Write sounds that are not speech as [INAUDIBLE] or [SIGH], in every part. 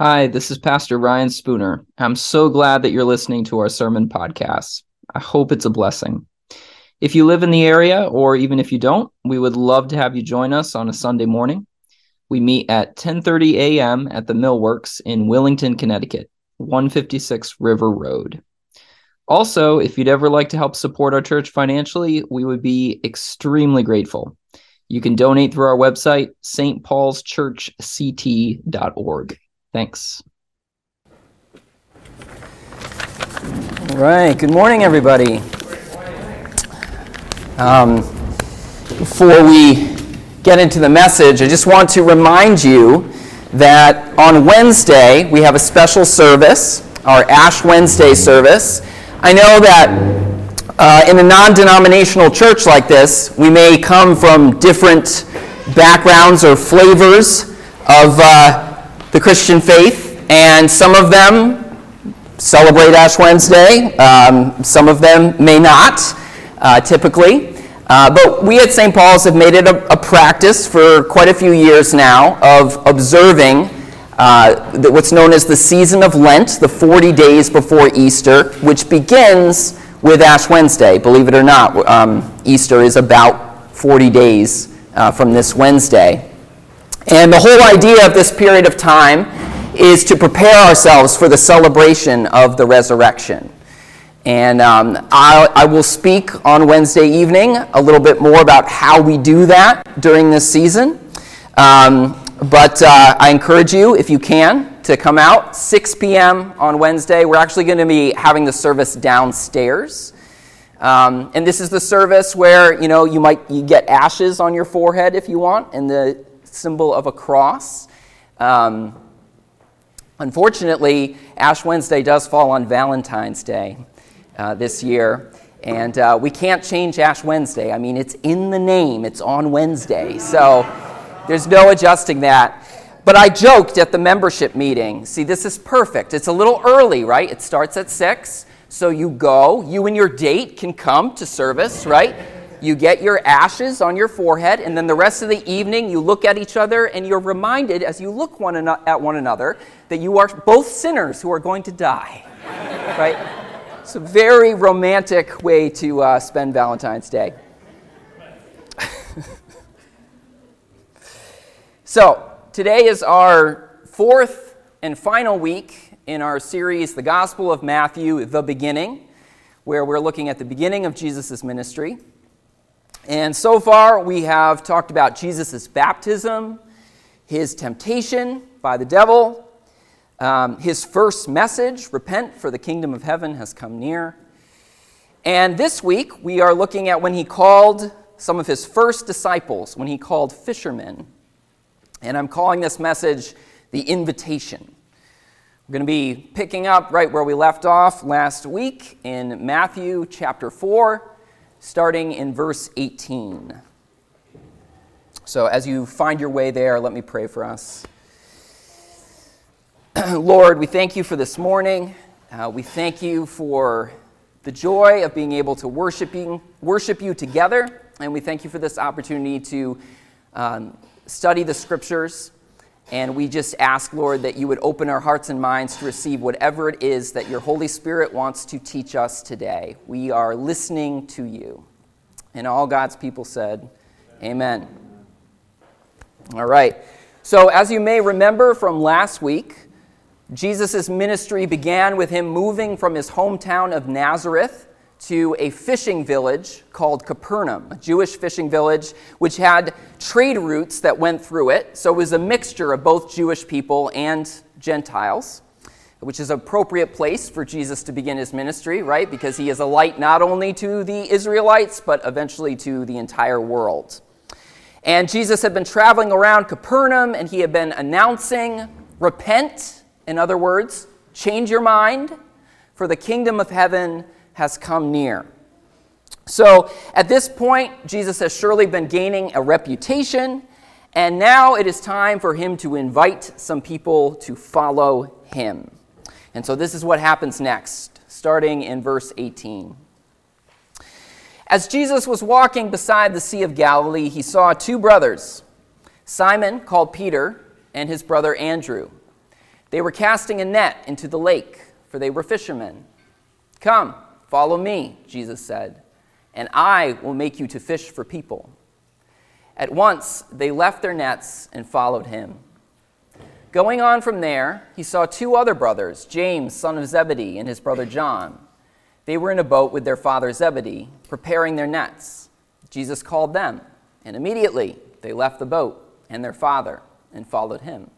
Hi, this is Pastor Ryan Spooner. I'm so glad that you're listening to our sermon podcast. I hope it's a blessing. If you live in the area, or even if you don't, we would love to have you join us on a Sunday morning. We meet at 10:30 a.m. at the Millworks in Willington, Connecticut, 156 River Road. Also, if you'd ever like to help support our church financially, we would be extremely grateful. You can donate through our website, stpaulschurchct.org. Thanks. All right. Good morning, everybody. Um, before we get into the message, I just want to remind you that on Wednesday we have a special service, our Ash Wednesday service. I know that uh, in a non denominational church like this, we may come from different backgrounds or flavors of. Uh, the Christian faith, and some of them celebrate Ash Wednesday, um, some of them may not, uh, typically. Uh, but we at St. Paul's have made it a, a, practice for quite a few years now of observing uh, the, what's known as the season of Lent, the 40 days before Easter, which begins with Ash Wednesday. Believe it or not, um, Easter is about 40 days uh, from this Wednesday. And the whole idea of this period of time is to prepare ourselves for the celebration of the resurrection. And um, I, I, will speak on Wednesday evening a little bit more about how we do that during this season. Um, but uh, I encourage you, if you can, to come out 6 p.m. on Wednesday. We're actually going to be having the service downstairs. Um, and this is the service where you know you might you get ashes on your forehead if you want, and the symbol of a cross. Um, unfortunately, Ash Wednesday does fall on Valentine's Day uh, this year. And uh, we can't change Ash Wednesday. I mean, it's in the name, it's on Wednesday. So there's no adjusting that. But I joked at the membership meeting. See, this is perfect. It's a little early, right? It starts at 6. So you go, you and your date can come to service, right? You get your ashes on your forehead, and then the rest of the evening you look at each other and you're reminded as you look one an- at one another that you are both sinners who are going to die. [LAUGHS] right? It's a very romantic way to uh, spend Valentine's Day. [LAUGHS] so, today is our fourth and final week in our series, The Gospel of Matthew, The Beginning, where we're looking at the beginning of Jesus' ministry. And so far, we have talked about Jesus' baptism, his temptation by the devil, um, his first message repent, for the kingdom of heaven has come near. And this week, we are looking at when he called some of his first disciples, when he called fishermen. And I'm calling this message the invitation. We're going to be picking up right where we left off last week in Matthew chapter 4 starting in verse 18. So, as you find your way there, let me pray for us. [CLEARS THROAT] Lord, we thank you for this morning. Uh, we thank you for the joy of being able to worship you, worship you together. And we thank you for this opportunity to um, study the scriptures. And we just ask, Lord, that you would open our hearts and minds to receive whatever it is that your Holy Spirit wants to teach us today. We are listening to you. And all God's people said, Amen. All right. So, as you may remember from last week, Jesus' ministry began with him moving from his hometown of Nazareth to a fishing village called Capernaum, a Jewish fishing village which had trade routes that went through it. So it was a mixture of both Jewish people and Gentiles, which is an appropriate place for Jesus to begin his ministry, right? Because he is a light not only to the Israelites, but eventually to the entire world. And Jesus had been traveling around Capernaum and he had been announcing, Repent, in other words, change your mind, for the kingdom of heaven has come near. So at this point, Jesus has surely been gaining a reputation, and now it is time for him to invite some people to follow him. And so this is what happens next, starting in verse 18. As Jesus was walking beside the Sea of Galilee, he saw two brothers, Simon, called Peter, and his brother Andrew. They were casting a net into the lake, for they were fishermen. Come, follow me, Jesus said, and I will make you to fish for people. At once they left their nets and followed him. Going on from there, he saw two other brothers, James, son of Zebedee, and his brother John. They were in a boat with their father Zebedee, preparing their nets. Jesus called them, and immediately they left the boat and their father and followed him.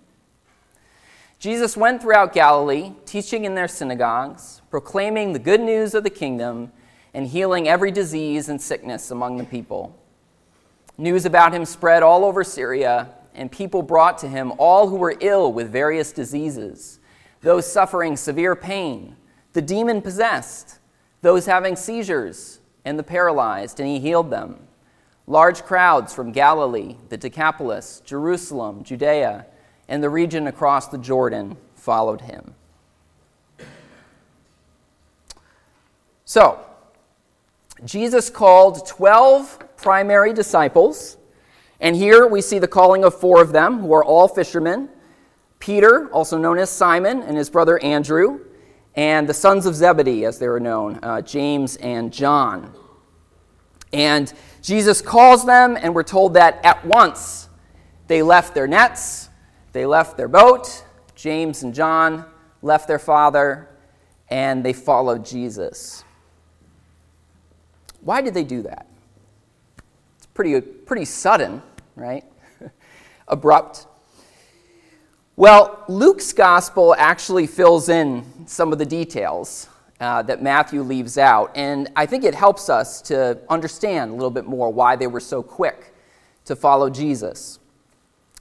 Jesus went throughout Galilee, teaching in their synagogues, proclaiming the good news of the kingdom, and healing every disease and sickness among the people. News about him spread all over Syria, and people brought to him all who were ill with various diseases, those suffering severe pain, the demon possessed, those having seizures, and the paralyzed, and he healed them. Large crowds from Galilee, the Decapolis, Jerusalem, Judea, and the region across the Jordan followed him. So, Jesus called 12 primary disciples, and here we see the calling of four of them, who are all fishermen Peter, also known as Simon, and his brother Andrew, and the sons of Zebedee, as they were known, uh, James and John. And Jesus calls them, and we're told that at once they left their nets, they left their boat. James and John left their father, and they followed Jesus. Why did they do that? It's pretty, pretty sudden, right? [LAUGHS] Abrupt. Well, Luke's gospel actually fills in some of the details uh, that Matthew leaves out, and I think it helps us to understand a little bit more why they were so quick to follow Jesus.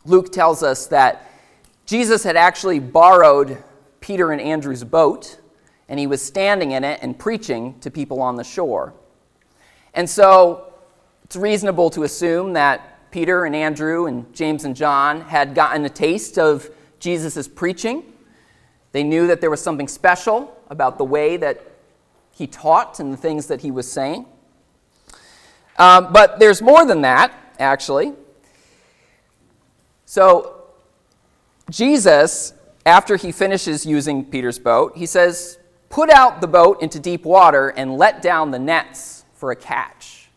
Luke tells us that Jesus had actually borrowed Peter and Andrew's boat, and he was standing in it and preaching to people on the shore. And so it's reasonable to assume that Peter and Andrew and James and John had gotten a taste of Jesus' preaching. They knew that there was something special about the way that he taught and the things that he was saying. Um, but there's more than that, actually. So, Jesus, after he finishes using Peter's boat, he says, Put out the boat into deep water and let down the nets for a catch.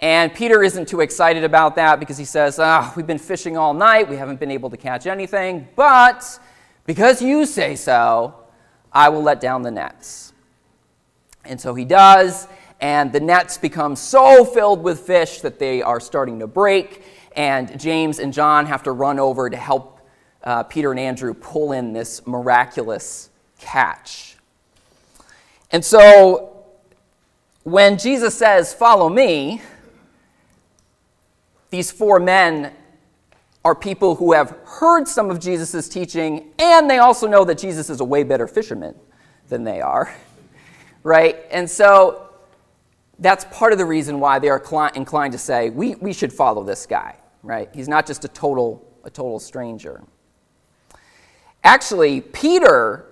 And Peter isn't too excited about that because he says, Ah, oh, we've been fishing all night, we haven't been able to catch anything, but because you say so, I will let down the nets. And so he does, and the nets become so filled with fish that they are starting to break, and James and John have to run over to help uh, Peter and Andrew pull in this miraculous catch. And so when Jesus says, Follow me, these four men are people who have heard some of Jesus' teaching, and they also know that Jesus is a way better fisherman than they are, [LAUGHS] right? And so that's part of the reason why they are inclined to say, we, we should follow this guy, right? He's not just a total, a total stranger. Actually, Peter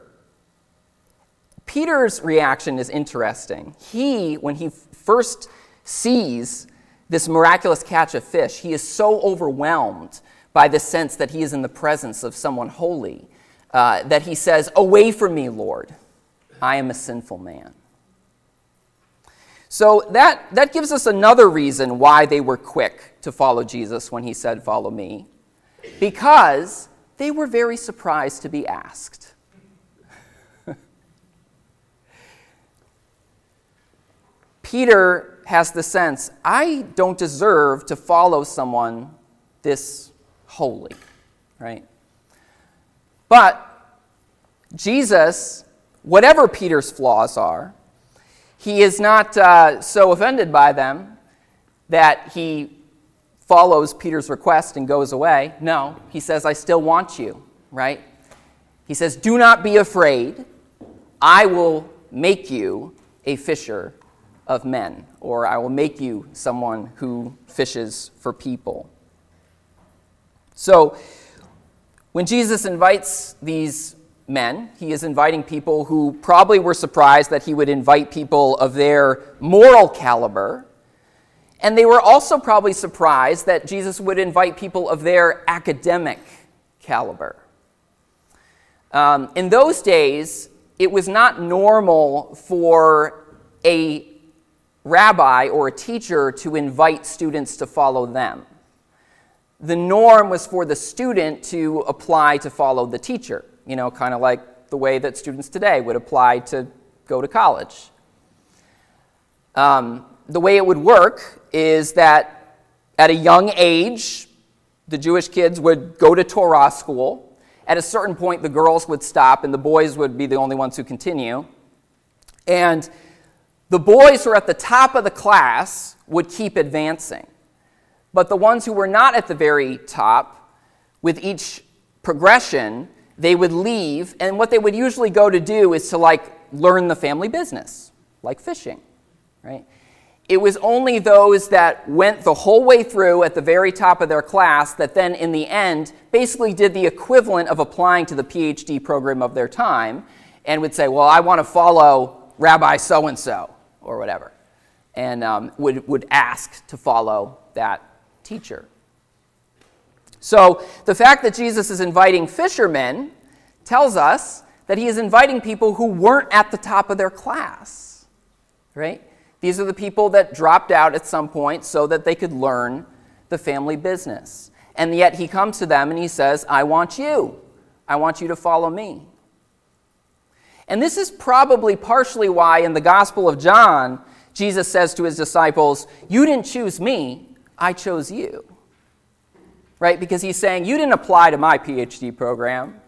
Peter's reaction is interesting. He, when he first sees this miraculous catch of fish, he is so overwhelmed by the sense that he is in the presence of someone holy uh, that he says, Away from me, Lord, I am a sinful man. So that, that gives us another reason why they were quick to follow Jesus when he said, Follow me. Because they were very surprised to be asked. [LAUGHS] Peter has the sense I don't deserve to follow someone this holy, right? But Jesus, whatever Peter's flaws are, he is not uh, so offended by them that he follows Peter's request and goes away. No, he says, I still want you, right? He says, Do not be afraid. I will make you a fisher of men, or I will make you someone who fishes for people. So, when Jesus invites these men, he is inviting people who probably were surprised that he would invite people of their moral caliber. And they were also probably surprised that Jesus would invite people of their academic caliber. Um, in those days, it was not normal for a rabbi or a teacher to invite students to follow them. The norm was for the student to apply to follow the teacher, you know, kind of like the way that students today would apply to go to college. Um, the way it would work is that at a young age, the Jewish kids would go to Torah school. At a certain point, the girls would stop and the boys would be the only ones who continue. And the boys who were at the top of the class would keep advancing. But the ones who were not at the very top, with each progression, they would leave. And what they would usually go to do is to like learn the family business, like fishing, right? It was only those that went the whole way through at the very top of their class that then, in the end, basically did the equivalent of applying to the PhD program of their time and would say, Well, I want to follow Rabbi so and so or whatever, and um, would, would ask to follow that teacher. So the fact that Jesus is inviting fishermen tells us that he is inviting people who weren't at the top of their class, right? These are the people that dropped out at some point so that they could learn the family business. And yet he comes to them and he says, I want you. I want you to follow me. And this is probably partially why in the Gospel of John, Jesus says to his disciples, You didn't choose me, I chose you. Right? Because he's saying, You didn't apply to my PhD program.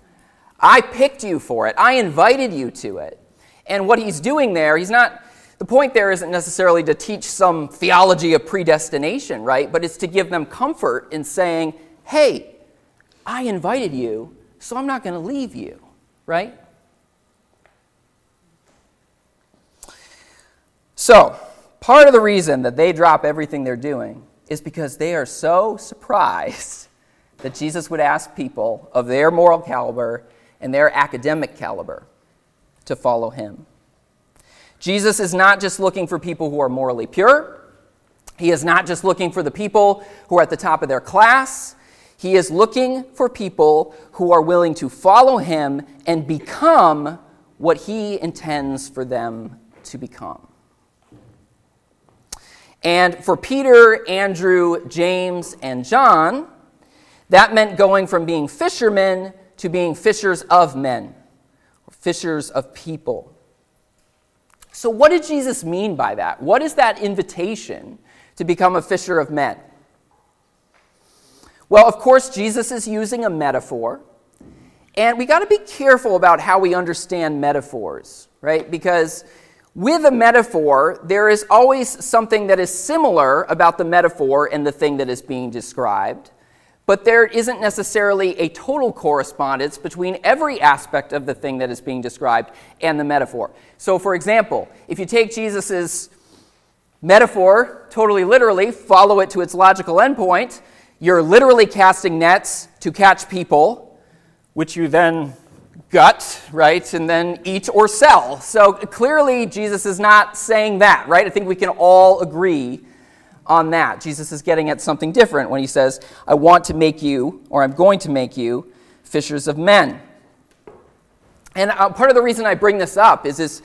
I picked you for it, I invited you to it. And what he's doing there, he's not the point there isn't necessarily to teach some theology of predestination, right? But it's to give them comfort in saying, hey, I invited you, so I'm not going to leave you, right? So, part of the reason that they drop everything they're doing is because they are so surprised [LAUGHS] that Jesus would ask people of their moral caliber and their academic caliber to follow him. Jesus is not just looking for people who are morally pure. He is not just looking for the people who are at the top of their class. He is looking for people who are willing to follow him and become what he intends for them to become. And for Peter, Andrew, James, and John, that meant going from being fishermen to being fishers of men, or fishers of people. So, what did Jesus mean by that? What is that invitation to become a fisher of men? Well, of course, Jesus is using a metaphor. And we got to be careful about how we understand metaphors, right? Because with a metaphor, there is always something that is similar about the metaphor and the thing that is being described but there isn't necessarily a total correspondence between every aspect of the thing that is being described and the metaphor. So, for example, if you take Jesus' metaphor totally literally, follow it to its logical endpoint, you're literally casting nets to catch people, which you then gut, right, and then eat or sell. So clearly, Jesus is not saying that, right? I think we can all agree on that. Jesus is getting at something different when he says, I want to make you, or I'm going to make you, fishers of men. And uh, part of the reason I bring this up is, is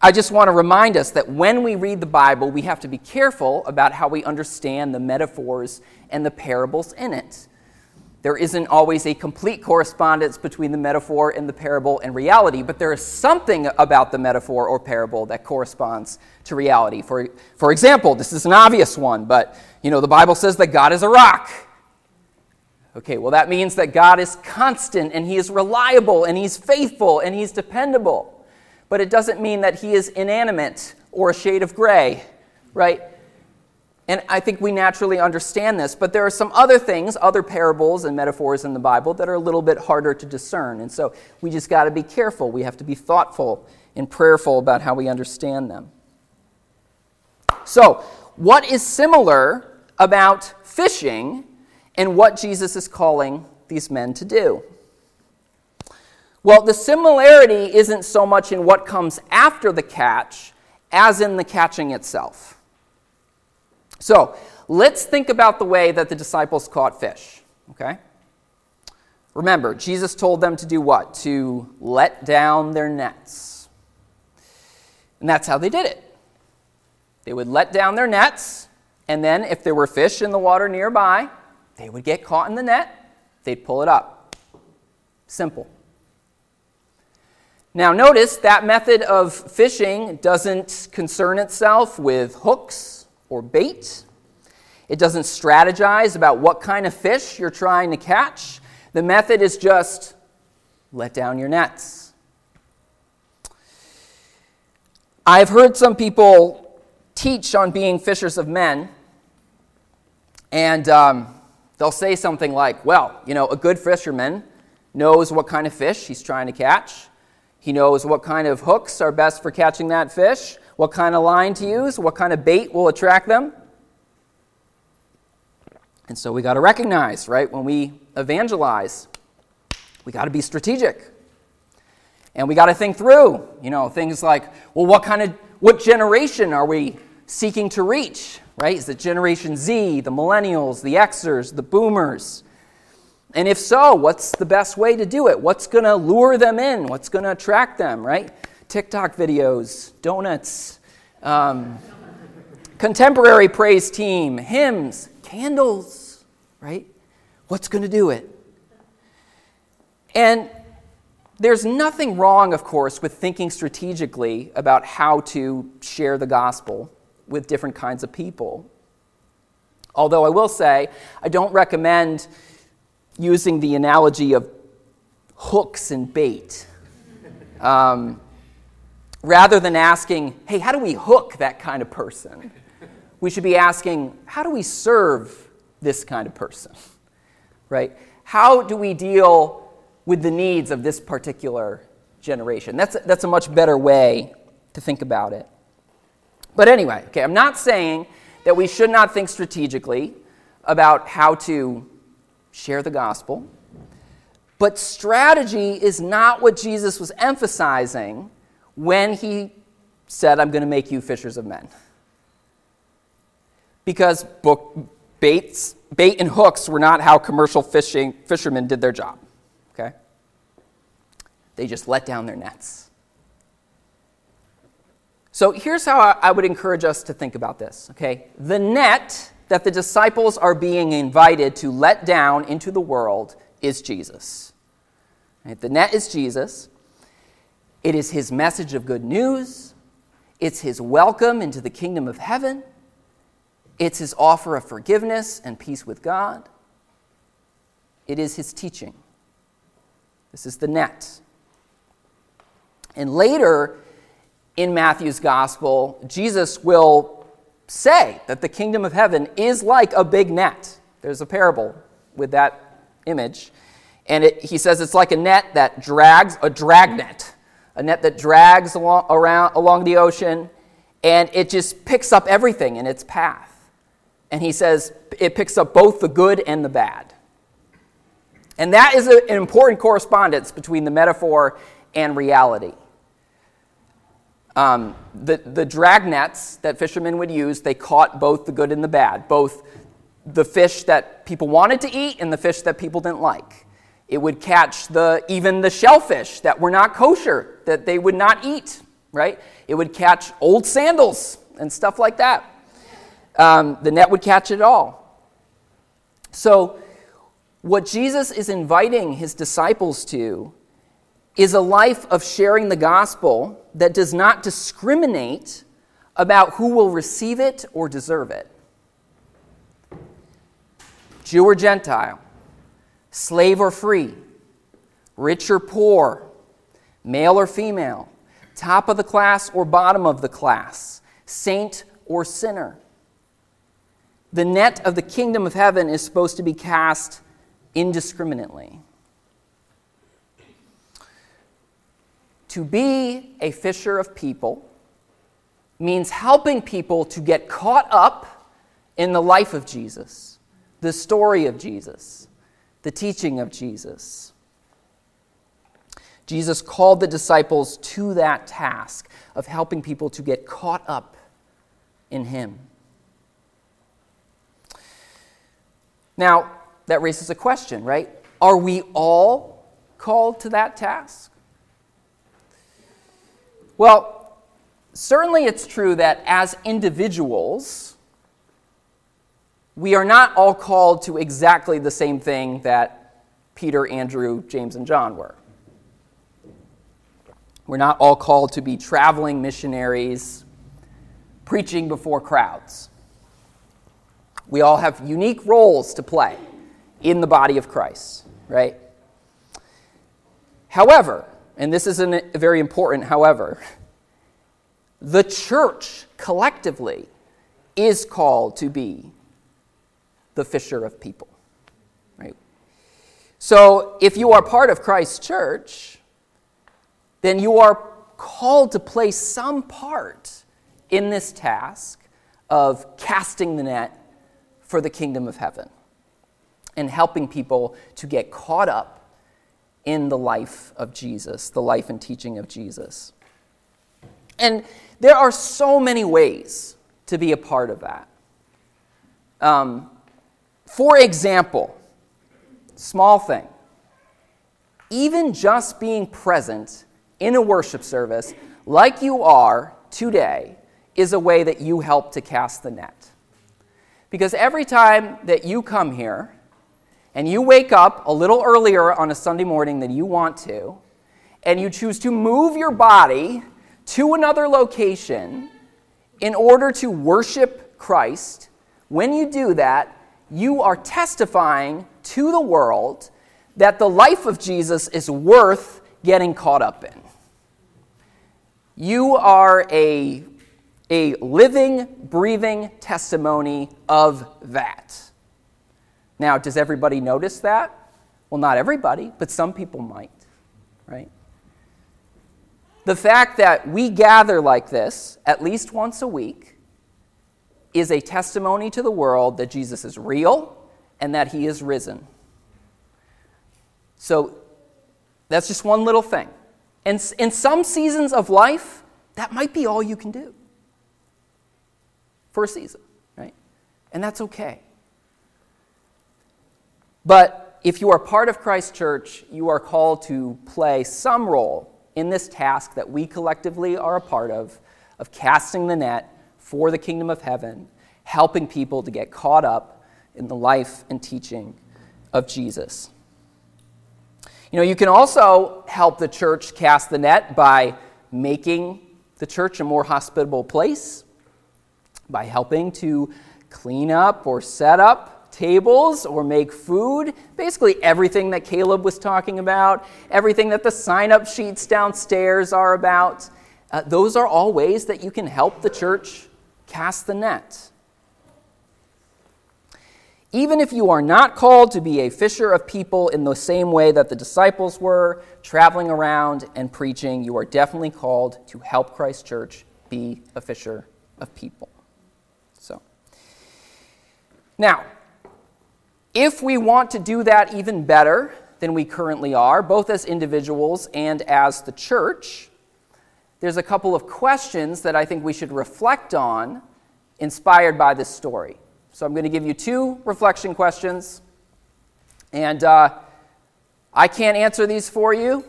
I just want to remind us that when we read the Bible, we have to be careful about how we understand the metaphors and the parables in it. There isn't always a complete correspondence between the metaphor and the parable and reality, but there is something about the metaphor or parable that corresponds to reality. For, for example, this is an obvious one, but you know, the Bible says that God is a rock. Okay, well, that means that God is constant and He is reliable and He's faithful and He's dependable. But it doesn't mean that He is inanimate or a shade of gray, right? And I think we naturally understand this, but there are some other things, other parables and metaphors in the Bible that are a little bit harder to discern. And so we just got to be careful. We have to be thoughtful and prayerful about how we understand them. So, what is similar about fishing and what Jesus is calling these men to do? Well, the similarity isn't so much in what comes after the catch as in the catching itself. So let's think about the way that the disciples caught fish. Okay? Remember, Jesus told them to do what? To let down their nets. And that's how they did it. They would let down their nets, and then if there were fish in the water nearby, they would get caught in the net, they'd pull it up. Simple. Now, notice that method of fishing doesn't concern itself with hooks or bait. It doesn't strategize about what kind of fish you're trying to catch. The method is just let down your nets. I've heard some people teach on being fishers of men, and um, they'll say something like, Well, you know, a good fisherman knows what kind of fish he's trying to catch. He knows what kind of hooks are best for catching that fish, what kind of line to use, what kind of bait will attract them. And so we got to recognize, right, when we evangelize, we got to be strategic. And we got to think through, you know, things like, well, what kind of, what generation are we seeking to reach, right? Is it Generation Z, the millennials, the Xers, the boomers? And if so, what's the best way to do it? What's going to lure them in? What's going to attract them, right? TikTok videos, donuts, um, contemporary praise team, hymns, candles, right? What's going to do it? And there's nothing wrong, of course, with thinking strategically about how to share the gospel with different kinds of people. Although I will say, I don't recommend using the analogy of hooks and bait. Um, rather than asking, hey, how do we hook that kind of person? We should be asking, how do we serve this kind of person? Right? How do we deal with the needs of this particular generation? That's, that's a much better way to think about it. But anyway, okay, I'm not saying that we should not think strategically about how to share the gospel. But strategy is not what Jesus was emphasizing when he said, I'm going to make you fishers of men. Because book, baits, bait and hooks were not how commercial fishing, fishermen did their job. Okay? They just let down their nets. So here's how I would encourage us to think about this. Okay? The net that the disciples are being invited to let down into the world is Jesus. Right? The net is Jesus. It is his message of good news. It's his welcome into the kingdom of heaven. It's his offer of forgiveness and peace with God. It is his teaching. This is the net. And later in Matthew's gospel, Jesus will say that the kingdom of heaven is like a big net. There's a parable with that image. And it, he says it's like a net that drags, a dragnet, a net that drags along, around, along the ocean, and it just picks up everything in its path. And he says it picks up both the good and the bad. And that is an important correspondence between the metaphor and reality. Um, the, the drag nets that fishermen would use, they caught both the good and the bad, both the fish that people wanted to eat and the fish that people didn't like. It would catch the, even the shellfish that were not kosher, that they would not eat, right? It would catch old sandals and stuff like that. Um, the net would catch it all. So, what Jesus is inviting his disciples to is a life of sharing the gospel that does not discriminate about who will receive it or deserve it. Jew or Gentile, slave or free, rich or poor, male or female, top of the class or bottom of the class, saint or sinner. The net of the kingdom of heaven is supposed to be cast indiscriminately. To be a fisher of people means helping people to get caught up in the life of Jesus, the story of Jesus, the teaching of Jesus. Jesus called the disciples to that task of helping people to get caught up in Him. Now, that raises a question, right? are we all called to that task? Well, certainly it's true that as individuals, we are not all called to exactly the same thing that Peter, Andrew, James, and John were. We're not all called to be traveling missionaries preaching before crowds. We all have unique roles to play in the body of Christ, right? However, and this is a very important however, the church collectively is called to be the fisher of people, right? So if you are part of Christ's church, then you are called to play some part in this task of casting the net for the kingdom of heaven and helping people to get caught up in the life of Jesus, the life and teaching of Jesus. And there are so many ways to be a part of that. Um, for example, small thing, even just being present in a worship service like you are today is a way that you help to cast the net. Because every time that you come here and you wake up a little earlier on a Sunday morning than you want to, and you choose to move your body to another location in order to worship Christ, when you do that, you are testifying to the world that the life of Jesus is worth getting caught up in. You are a, a living, breathing testimony of that. Now, does everybody notice that? Well, not everybody, but some people might, right? The fact that we gather like this at least once a week is a testimony to the world that Jesus is real and that he is risen. So that's just one little thing. And in some seasons of life, that might be all you can do for a season, right? And that's okay. But if you are part of Christ Church, you are called to play some role in this task that we collectively are a part of, of casting the net for the kingdom of heaven, helping people to get caught up in the life and teaching of Jesus. You know, you can also help the church cast the net by making the church a more hospitable place, by helping to clean up or set up tables or make food. Basically, everything that Caleb was talking about, everything that the sign up sheets downstairs are about. Uh, those are all ways that you can help the church cast the net. Even if you are not called to be a fisher of people in the same way that the disciples were, traveling around and preaching, you are definitely called to help Christ Church be a fisher of people. So, now, if we want to do that even better than we currently are, both as individuals and as the church, there's a couple of questions that I think we should reflect on inspired by this story. So I'm going to give you two reflection questions. And uh, I can't answer these for you.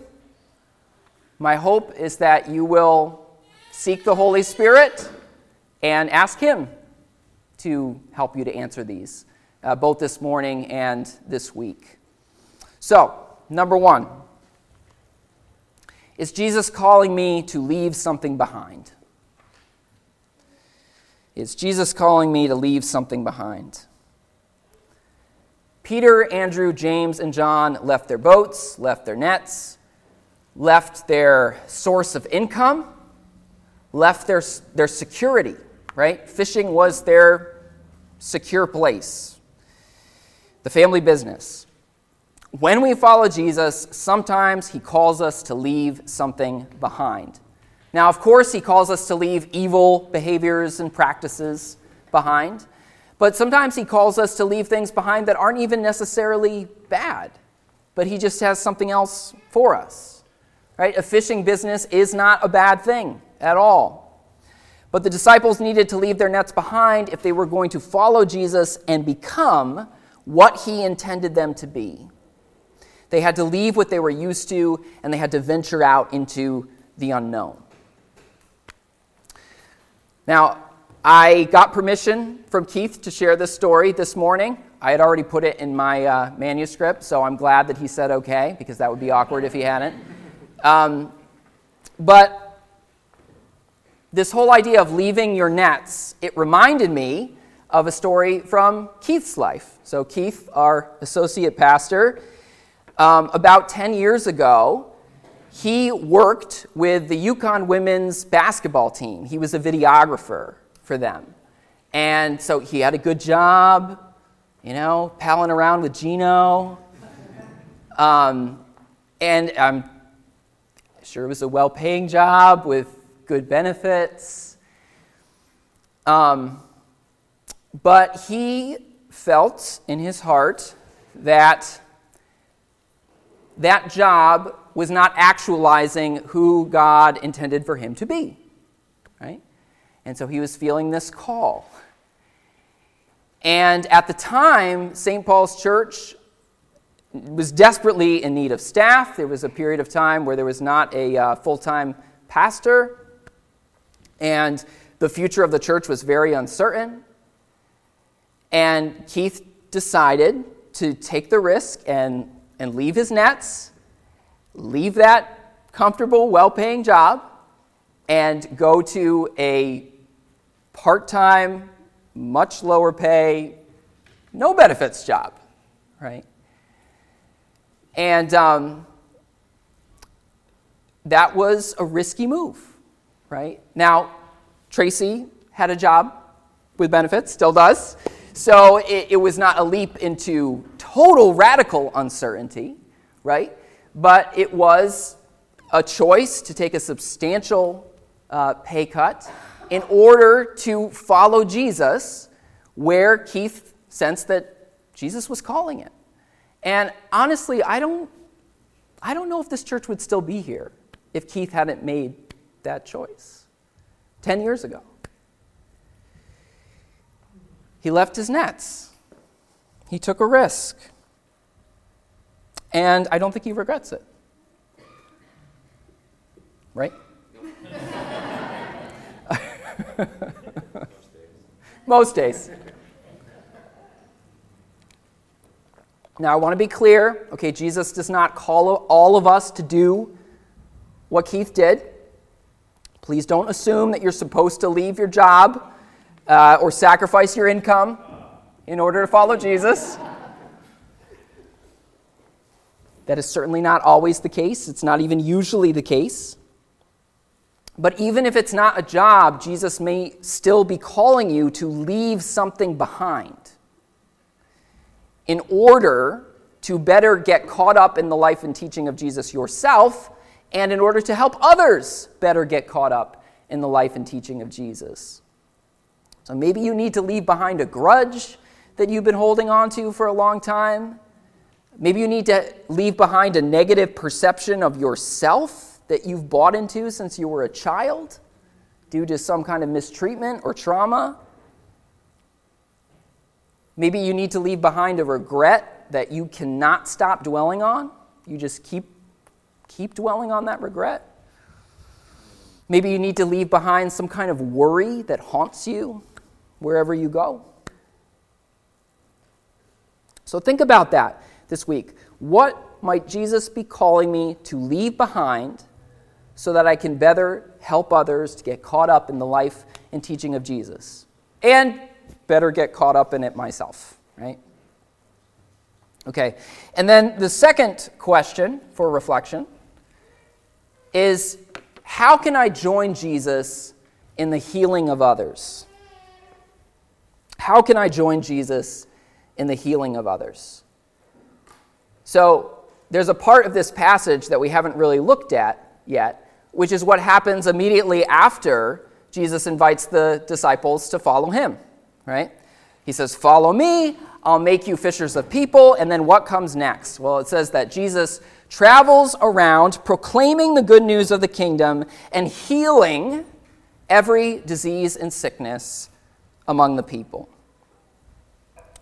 My hope is that you will seek the Holy Spirit and ask Him to help you to answer these uh, both this morning and this week. So, number one, is Jesus calling me to leave something behind? Is Jesus calling me to leave something behind? Peter, Andrew, James, and John left their boats, left their nets, left their source of income, left their, their security, right? Fishing was their secure place the family business. When we follow Jesus, sometimes he calls us to leave something behind. Now, of course, he calls us to leave evil behaviors and practices behind, but sometimes he calls us to leave things behind that aren't even necessarily bad, but he just has something else for us. Right? A fishing business is not a bad thing at all. But the disciples needed to leave their nets behind if they were going to follow Jesus and become what he intended them to be. They had to leave what they were used to, and they had to venture out into the unknown. Now, I got permission from Keith to share this story this morning. I had already put it in my uh, manuscript, so I'm glad that he said okay, because that would be awkward if he hadn't. Um, but this whole idea of leaving your nets, it reminded me of a story from Keith's life. So, Keith, our associate pastor, um, about 10 years ago, he worked with the UConn women's basketball team. He was a videographer for them. And so he had a good job, you know, palling around with Gino. Um, and I'm sure it was a well paying job with good benefits. Um, but he felt in his heart that that job was not actualizing who God intended for him to be. Right? And so he was feeling this call. And at the time, St. Paul's Church was desperately in need of staff. There was a period of time where there was not a uh, full time pastor, and the future of the church was very uncertain. And Keith decided to take the risk and, and leave his nets, leave that comfortable, well paying job, and go to a part time, much lower pay, no benefits job, right? And um, that was a risky move, right? Now, Tracy had a job with benefits, still does. So it, it, was not a leap into total radical uncertainty, right? But it was a choice to take a substantial uh, pay cut in order to follow Jesus where Keith sensed that Jesus was calling it. And honestly, I don't, I don't know if this church would still be here if Keith hadn't made that choice 10 years ago. He left his nets, he took a risk. And I don't think he regrets it. Right? [LAUGHS] Most days. Now, I want to be clear. Okay, Jesus does not call all of us to do what Keith did. Please don't assume that you're supposed to leave your job uh, or sacrifice your income in order to follow Jesus. That is certainly not always the case. It's not even usually the case. But even if it's not a job, Jesus may still be calling you to leave something behind in order to better get caught up in the life and teaching of Jesus yourself, and in order to help others better get caught up in the life and teaching of Jesus. So maybe you need to leave behind a grudge that you've been holding on to for a long time. Maybe you need to leave behind a negative perception of yourself that you've bought into since you were a child due to some kind of mistreatment or trauma. Maybe you need to leave behind a regret that you cannot stop dwelling on. You just keep, keep dwelling on that regret. Maybe you need to leave behind some kind of worry that haunts you wherever you go. So think about that this week. What might Jesus be calling me to leave behind so that I can better help others to get caught up in the life and teaching of Jesus and better get caught up in it myself, right? Okay, and then the second question for reflection is how can I join Jesus in the healing of others? How can I join Jesus in the healing of others? So, there's a part of this passage that we haven't really looked at yet, which is what happens immediately after Jesus invites the disciples to follow him, right? He says, Follow me, I'll make you fishers of people. And then what comes next? Well, it says that Jesus travels around proclaiming the good news of the kingdom and healing every disease and sickness among the people.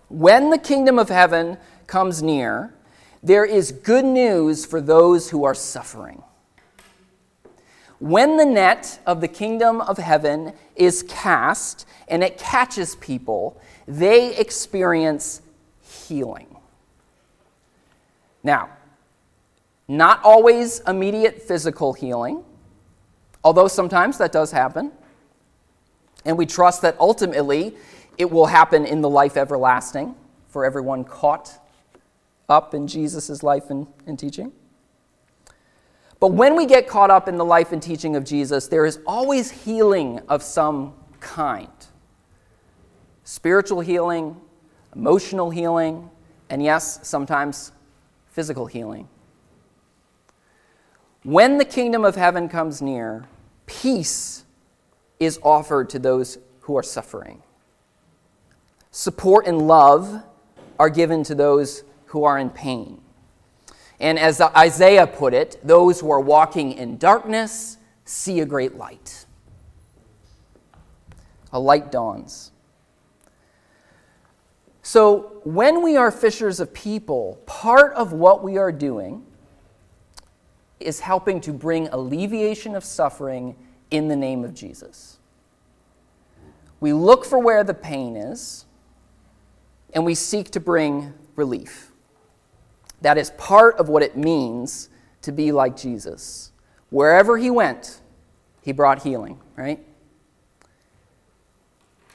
When the kingdom of heaven comes near, there is good news for those who are suffering. When the net of the kingdom of heaven is cast and it catches people, they experience healing. Now, not always immediate physical healing, although sometimes that does happen. And we trust that ultimately it will happen in the life everlasting for everyone caught up in Jesus' life and, and teaching. But when we get caught up in the life and teaching of Jesus, there is always healing of some kind spiritual healing, emotional healing, and yes, sometimes physical healing. When the kingdom of heaven comes near, peace is offered to those who are suffering. Support and love are given to those who are in pain. And as Isaiah put it, those who are walking in darkness see a great light. A light dawns. So, when we are fishers of people, part of what we are doing is helping to bring alleviation of suffering in the name of Jesus. We look for where the pain is, and we seek to bring relief. That is part of what it means to be like Jesus. Wherever he went, he brought healing, right?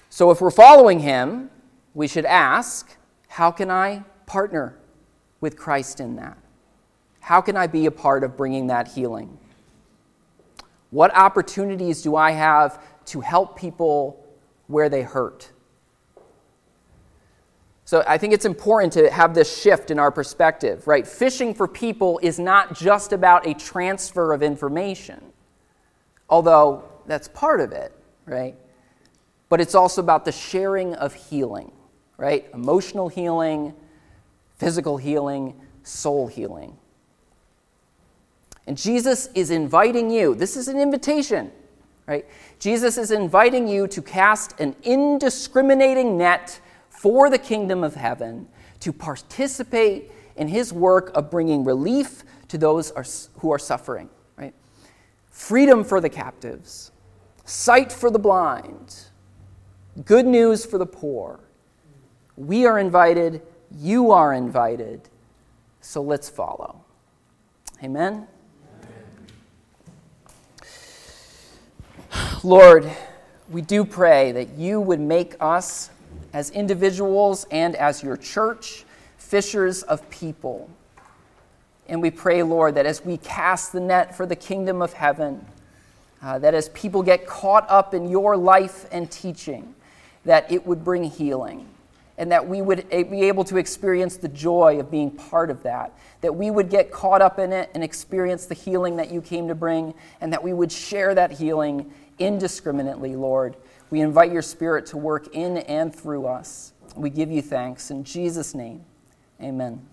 So if we're following him, we should ask, how can I partner with Christ in that? How can I be a part of bringing that healing? What opportunities do I have to help people where they hurt? So I think it's important to have this shift in our perspective, right? Fishing for people is not just about a transfer of information, although that's part of it, right? But it's also about the sharing of healing, right? Emotional healing, physical healing, soul healing. And Jesus is inviting you, this is an invitation, right? Jesus is inviting you to cast an indiscriminating net for the kingdom of heaven, to participate in his work of bringing relief to those who are suffering, right? Freedom for the captives, sight for the blind, good news for the poor. We are invited, you are invited, so let's follow. Amen. Lord, we do pray that you would make us, as individuals and as your church, fishers of people. And we pray, Lord, that as we cast the net for the kingdom of heaven, uh, that as people get caught up in your life and teaching, that it would bring healing and that we would be able to experience the joy of being part of that. That we would get caught up in it and experience the healing that you came to bring, and that we would share that healing indiscriminately, Lord. We invite your Spirit to work in and through us. We give you thanks. In Jesus' name, amen.